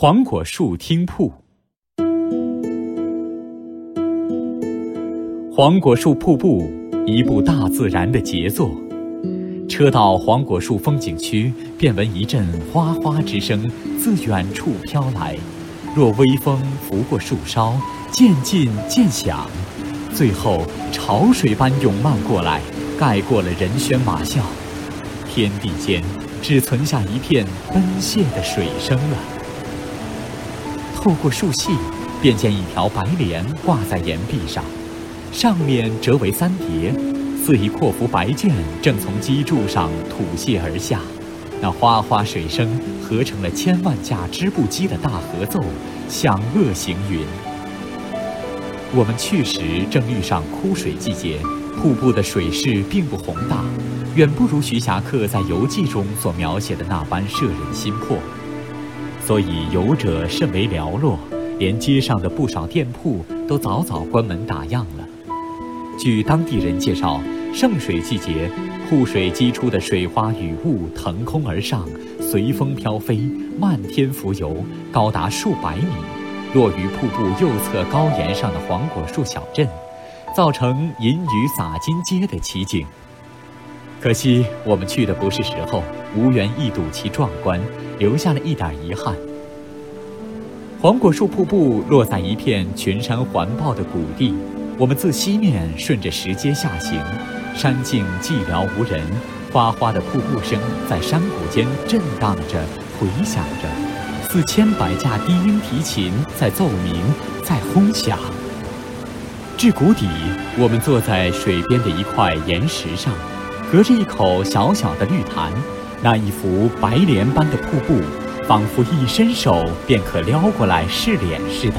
黄果树听瀑。黄果树瀑布，一部大自然的杰作。车到黄果树风景区，便闻一阵哗哗之声自远处飘来，若微风拂过树梢，渐近渐响，最后潮水般涌漫过来，盖过了人喧马啸，天地间只存下一片奔泻的水声了。透过树隙，便见一条白莲挂在岩壁上。上面折为三叠，似一阔幅白绢正从基柱上吐泻而下，那哗哗水声合成了千万架织布机的大合奏，响遏行云。我们去时正遇上枯水季节，瀑布的水势并不宏大，远不如徐霞客在游记中所描写的那般摄人心魄，所以游者甚为寥落，连街上的不少店铺都早早关门打烊了。据当地人介绍，盛水季节，瀑水激出的水花雨雾腾空而上，随风飘飞，漫天浮游，高达数百米，落于瀑布右侧高岩上的黄果树小镇，造成银雨洒金街的奇景。可惜我们去的不是时候，无缘一睹其壮观，留下了一点遗憾。黄果树瀑布落在一片群山环抱的谷地。我们自西面顺着石阶下行，山径寂寥无人，哗哗的瀑布声在山谷间震荡着、回响着，似千百架低音提琴在奏鸣、在轰响。至谷底，我们坐在水边的一块岩石上，隔着一口小小的绿潭，那一幅白莲般的瀑布，仿佛一伸手便可撩过来试脸似的。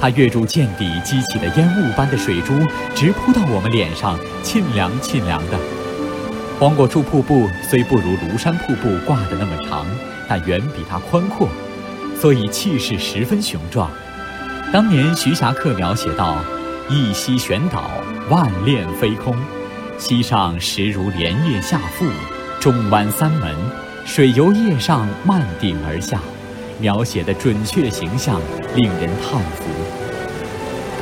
它跃入涧底激起的烟雾般的水珠，直扑到我们脸上，沁凉沁凉的。黄果树瀑布虽不如庐山瀑布挂的那么长，但远比它宽阔，所以气势十分雄壮。当年徐霞客描写道：“一溪悬倒，万链飞空；溪上石如莲叶下覆，中湾三门，水由叶上漫顶而下。”描写的准确形象，令人叹服。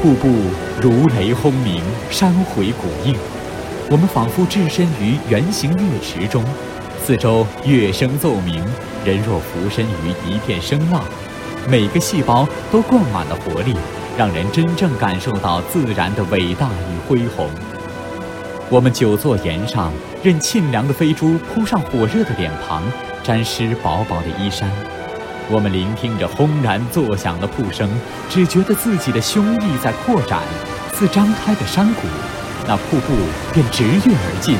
瀑布如雷轰鸣，山回谷应，我们仿佛置身于圆形月池中，四周乐声奏鸣，人若浮身于一片声浪，每个细胞都灌满了活力，让人真正感受到自然的伟大与恢宏。我们久坐岩上，任沁凉的飞珠扑上火热的脸庞，沾湿薄薄的衣衫。我们聆听着轰然作响的瀑声，只觉得自己的胸臆在扩展，似张开的山谷，那瀑布便直跃而进，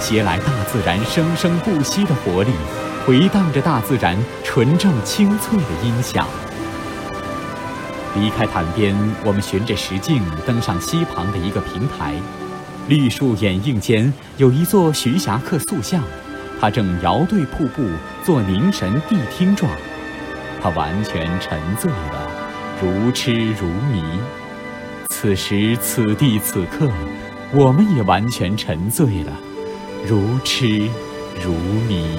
携来大自然生生不息的活力，回荡着大自然纯正清脆的音响。离开潭边，我们循着石径登上溪旁的一个平台，绿树掩映间有一座徐霞客塑像，他正摇对瀑布做凝神谛听状。他完全沉醉了，如痴如迷。此时此地此刻，我们也完全沉醉了，如痴如迷。